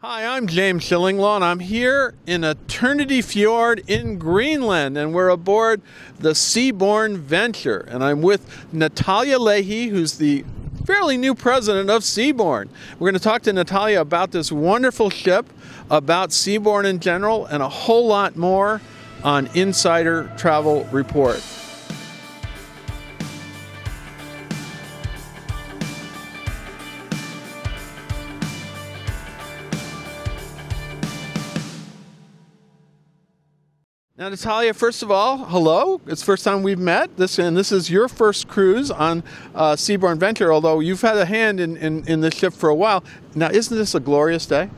Hi, I'm James Shillinglaw, and I'm here in Eternity Fjord in Greenland, and we're aboard the Seabourn Venture. And I'm with Natalya Leahy, who's the fairly new president of Seabourn. We're going to talk to Natalya about this wonderful ship, about Seabourn in general, and a whole lot more on Insider Travel Report. Now, Natalya, first of all, hello. It's the first time we've met. This and this is your first cruise on uh, Seabourn Venture. Although you've had a hand in, in, in this ship for a while. Now, isn't this a glorious day?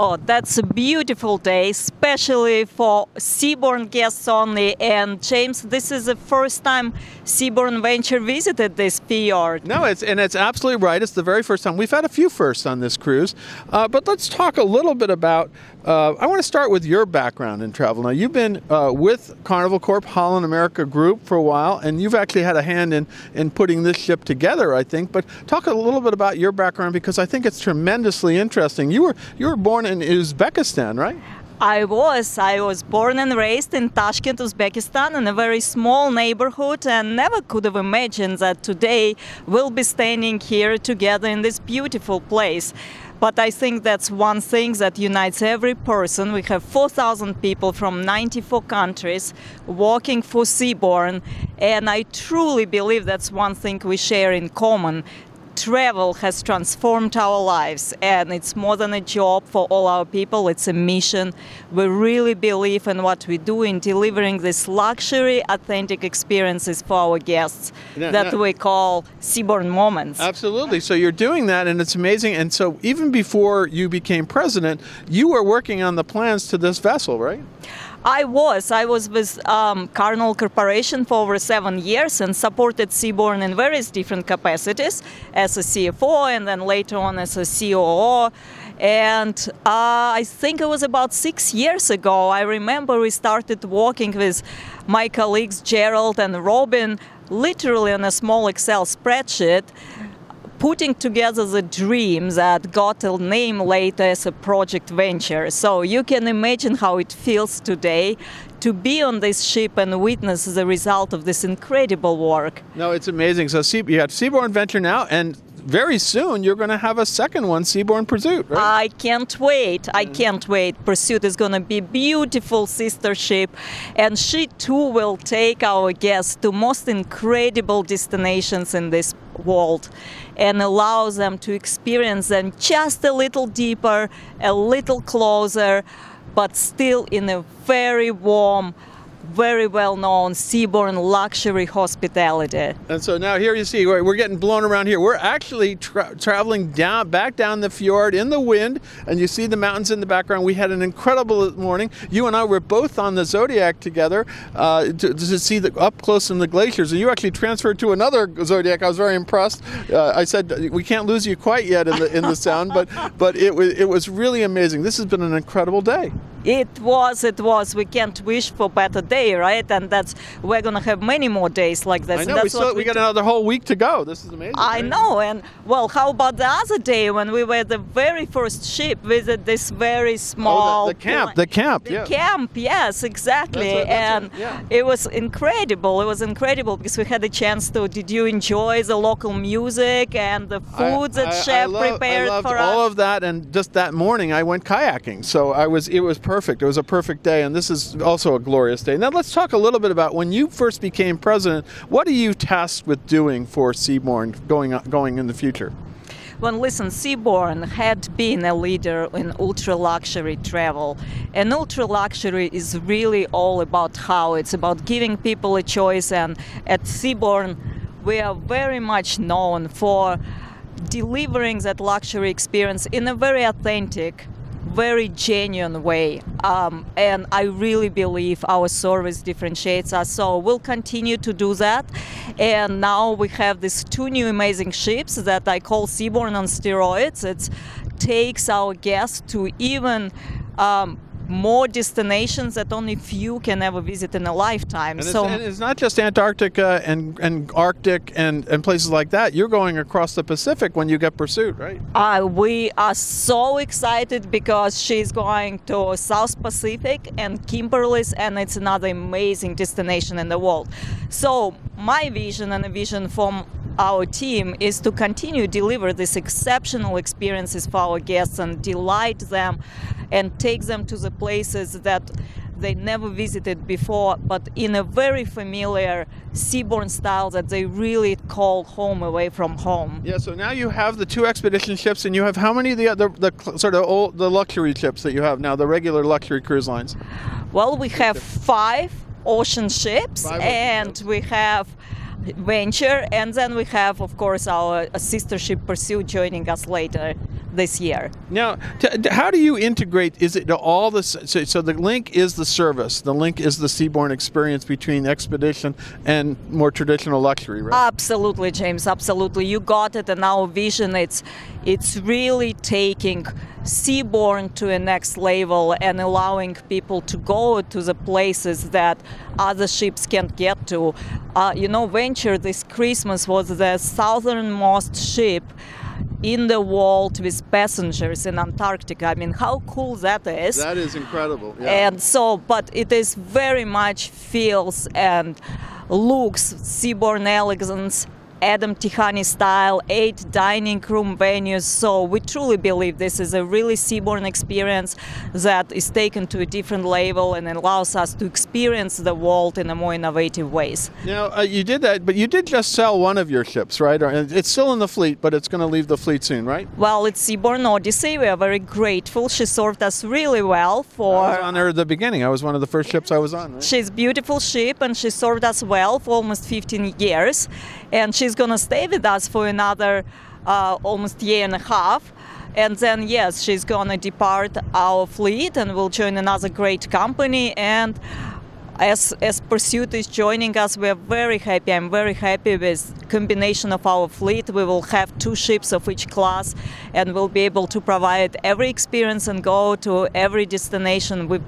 Oh, that's a beautiful day, especially for Seabourn guests only. And James, this is the first time Seabourn Venture visited this fjord. No, it's and it's absolutely right. It's the very first time. We've had a few firsts on this cruise, uh, but let's talk a little bit about. Uh, I want to start with your background in travel. Now, you've been uh, with Carnival Corp Holland America Group for a while, and you've actually had a hand in in putting this ship together. I think, but talk a little bit about your background because I think it's tremendously interesting. You were you were born in Uzbekistan, right? I was. I was born and raised in Tashkent, Uzbekistan, in a very small neighborhood, and never could have imagined that today we'll be standing here together in this beautiful place. But I think that's one thing that unites every person. We have 4,000 people from 94 countries working for Seabourn, and I truly believe that's one thing we share in common travel has transformed our lives and it's more than a job for all our people it's a mission we really believe in what we do in delivering these luxury authentic experiences for our guests that we call Seabourn moments Absolutely. So you're doing that, and it's amazing. And so even before you became president, you were working on the plans to this vessel, right? I was. I was with um, Carnival Corporation for over seven years and supported Seabourn in various different capacities as a CFO and then later on as a COO. And uh, I think it was about six years ago. I remember we started working with my colleagues Gerald and Robin, literally on a small Excel spreadsheet putting together the dream that got a name later as a project venture. So you can imagine how it feels today to be on this ship and witness the result of this incredible work. No, it's amazing. So you have Seabourn Venture now, and very soon you're going to have a second one, Seabourn Pursuit, right? I can't wait. I mm. can't wait. Pursuit is going to be beautiful sister ship and she too will take our guests to most incredible destinations in this world and allows them to experience them just a little deeper, a little closer, but still in a very warm, very well-known Seabourn luxury hospitality. And so now here you see we're we're getting blown around here. We're actually tra- traveling down back down the fjord in the wind, and you see the mountains in the background. We had an incredible morning. You and I were both on the Zodiac together uh, to, to see the up close in the glaciers. And you actually transferred to another Zodiac. I was very impressed. Uh, I said we can't lose you quite yet in the in the sound, but but it was it was really amazing. This has been an incredible day. It was, it was. We can't wish for better day, right? And that's we're gonna have many more days like this. I and know that's we still what we got another whole week to go. This is amazing. I right? know, and well, how about the other day when we were the very first ship visit this very small Oh, the, the camp, the camp, the yeah. camp, yes, exactly, That's it, that's and it, yeah. it was incredible. It was incredible because we had the chance to. Did you enjoy the local music and the I- food that I- I chef love- prepared I loved for all us? of that, and just that morning I went kayaking. So I was, it was perfect. It was a perfect day, and this is also a glorious day. Now let's talk a little bit about when you first became president. What are you tasked with doing for Seabourn going going in the future? Well, listen, Seabourn had been a leader in ultra luxury travel. And ultra luxury is really all about how it's about giving people a choice. And at Seabourn, we are very much known for delivering that luxury experience in a very authentic, very genuine way. Um, and I really believe our service differentiates us. So we'll continue to do that. And now we have these two new amazing ships that I call Seabourn on steroids. It takes our guests to even um, more destinations that only few can ever visit in a lifetime. And, so it's, and it's not just Antarctica and, and Arctic and, and places like that. You're going across the Pacific when you get Pursuit, right? Uh, we are so excited because she's going to South Pacific and Kimberley's, and it's another amazing destination in the world. So my vision and a vision from our team is to continue deliver these exceptional experiences for our guests and delight them and take them to the places that they never visited before, but in a very familiar Seabourn style that they really call home away from home. Yeah. So now you have the two expedition ships, and you have how many of the other the sort of old the luxury ships that you have now, the regular luxury cruise lines? Well, we have five ocean ships, Five ocean and ships. we have Venture, and then we have, of course, our sister ship Pursuit joining us later this year. Now, t- how do you integrate? Is it all the so, so the link is the service, the link is the Seabourn experience between expedition and more traditional luxury, right? Absolutely, James. Absolutely, you got it. And our vision it's it's really taking Seabourn to a next level and allowing people to go to the places that other ships can't get to. Uh, you know, Venture this Christmas was the southernmost ship in the world with passengers in Antarctica. I mean, how cool that is. that is incredible. And so, but it is very much feels and looks Seabourn elegance, Adam Tihany style, eight dining room venues. So we truly believe this is a really Seabourn experience that is taken to a different level and allows us to experience the world in a more innovative ways. now uh, you did that, but you did just sell one of your ships, right? It's still in the fleet, but it's going to leave the fleet soon, right? Well, it's Seabourn Odyssey. We are very grateful. She served us really well for I was on there at the beginning. I was one of the first ships I was on. Right? She's beautiful ship and she served us well for almost 15 years, and she's gonna stay with us for another uh, almost year and a half. And then yes, she's gonna depart our fleet and will join another great company. And as as Pursuit is joining us, we're very happy. I'm very happy with combination of our fleet. We will have two ships of each class, and we'll be able to provide every experience and go to every destination. We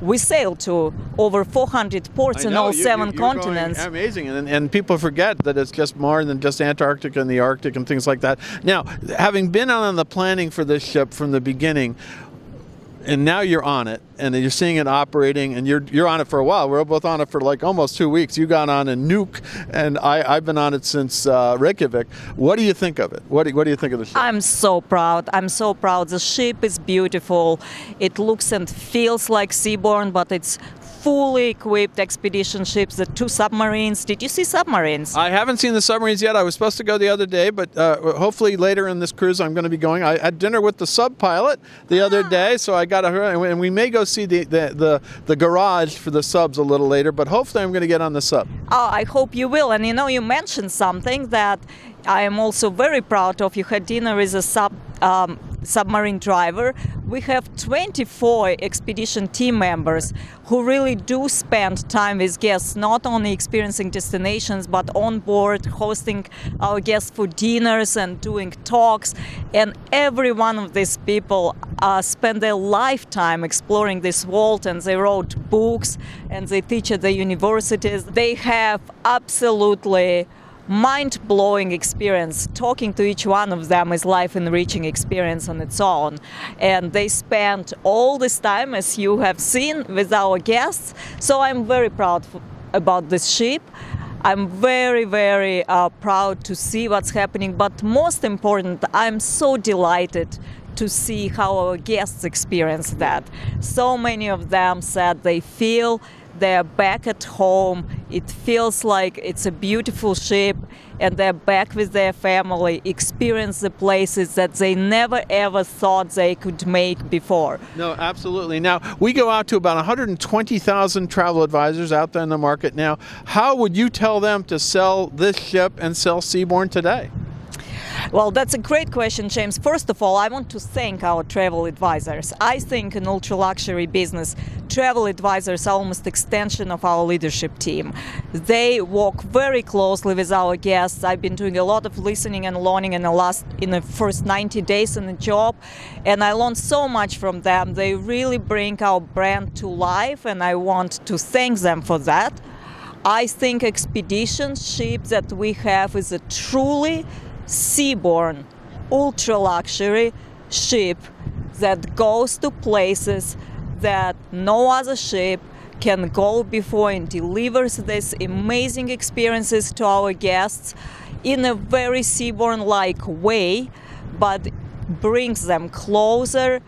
we sail to over 400 ports I in all you- 7 you- continents. amazing, and, and people forget that it's just more than just Antarctica and the Arctic and things like that. Now, having been on the planning for this ship from the beginning, and now you're on it, and you're seeing it operating, and you're you're on it for a while. We're both on it for like almost two weeks. You got on a Nuuk and I I've been on it since uh, Reykjavik. What do you think of it? What do, what do you think of the ship? I'm so proud. I'm so proud. The ship is beautiful. It looks and feels like Seabourn, but it's fully equipped expedition ships. The two submarines. Did you see submarines? I haven't seen the submarines yet. I was supposed to go the other day, but uh, hopefully later in this cruise I'm going to be going. I had dinner with the sub pilot the other day, so I got a and we may go see the, the, the, the garage for the subs a little later. But hopefully I'm going to get on the sub. Oh, I hope you will. And you know, you mentioned something that I am also very proud of. You had dinner with a sub um, submarine driver. We have 24 expedition team members who really do spend time with guests, not only experiencing destinations, but on board, hosting our guests for dinners and doing talks. And every one of these people uh, spend their lifetime exploring this world, and they wrote books and they teach at the universities. They have absolutely mind-blowing experience. Talking to each one of them is life enriching experience on its own. And they spend all this time as you have seen with our guests. So i'm very proud about this ship. I'm very very uh, proud to see what's happening. But most important i'm so delighted to see how our guests experience that. So many of them said they feel they're back at home. It feels like it's a beautiful ship, and they're back with their family, experience the places that they never ever thought they could make before. No, absolutely. Now we go out to about 120,000 travel advisors out there in the market now. How would you tell them to sell this ship and sell Seabourn today? Well, that's a great question, James. First of all, I want to thank our travel advisors. I think in ultra luxury business, travel advisors are almost extension of our leadership team. They work very closely with our guests. I've been doing a lot of listening and learning in the last in the first 90 days in the job, and I learned so much from them. They really bring our brand to life, and I want to thank them for that. I think expedition ship that we have is a truly Seabourn, ultra luxury ship that goes to places that no other ship can go before and delivers these amazing experiences to our guests in a very Seabourn like way, but brings them closer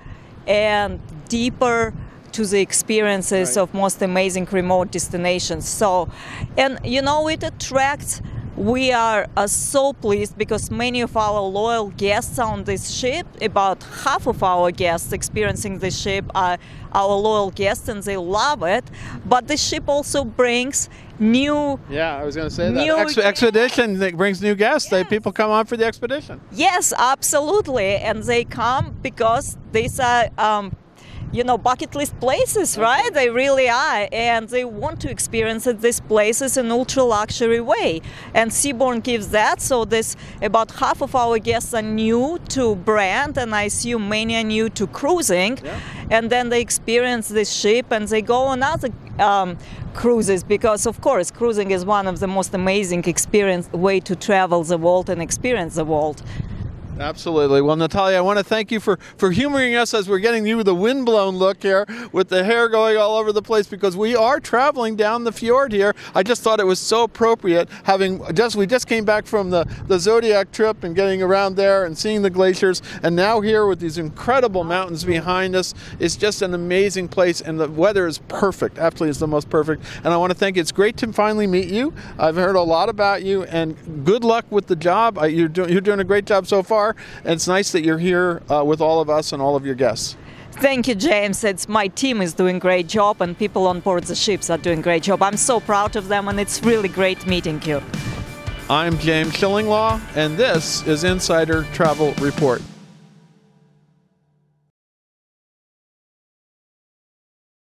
and deeper to the experiences Right. of most amazing remote destinations. So, and you know, it attracts. We are uh, so pleased because many of our loyal guests on this ship, about half of our guests experiencing this ship are our loyal guests and they love it. But the ship also brings new Yeah, I was going to say that. Ex- expedition that brings new guests. They, people come on for the expedition. Yes, absolutely. And they come because these are, um, you know, bucket list places, right? They really are. And they want to experience it, these places in ultra luxury way. And Seabourn gives that. So this about half of our guests are new to brand, and I assume many are new to cruising. Yeah. And then they experience this ship and they go on other um, cruises because, of course, cruising is one of the most amazing experience way to travel the world and experience the world. Absolutely. Well, Natalya, I want to thank you for, for humoring us as we're getting you the windblown look here with the hair going all over the place because we are traveling down the fjord here. I just thought it was so appropriate having just we just came back from the, the Zodiac trip and getting around there and seeing the glaciers and now here with these incredible mountains behind us. It's just an amazing place and the weather is perfect. Absolutely, it's the most perfect. And I want to thank you. It's great to finally meet you. I've heard a lot about you and good luck with the job. You're doing you're doing a great job so far. And it's nice that you're here uh, with all of us and all of your guests. Thank you, James. It's my team is doing great job, and people on board the ships are doing great job. I'm so proud of them, and it's really great meeting you. I'm James Shillinglaw, and this is Insider Travel Report.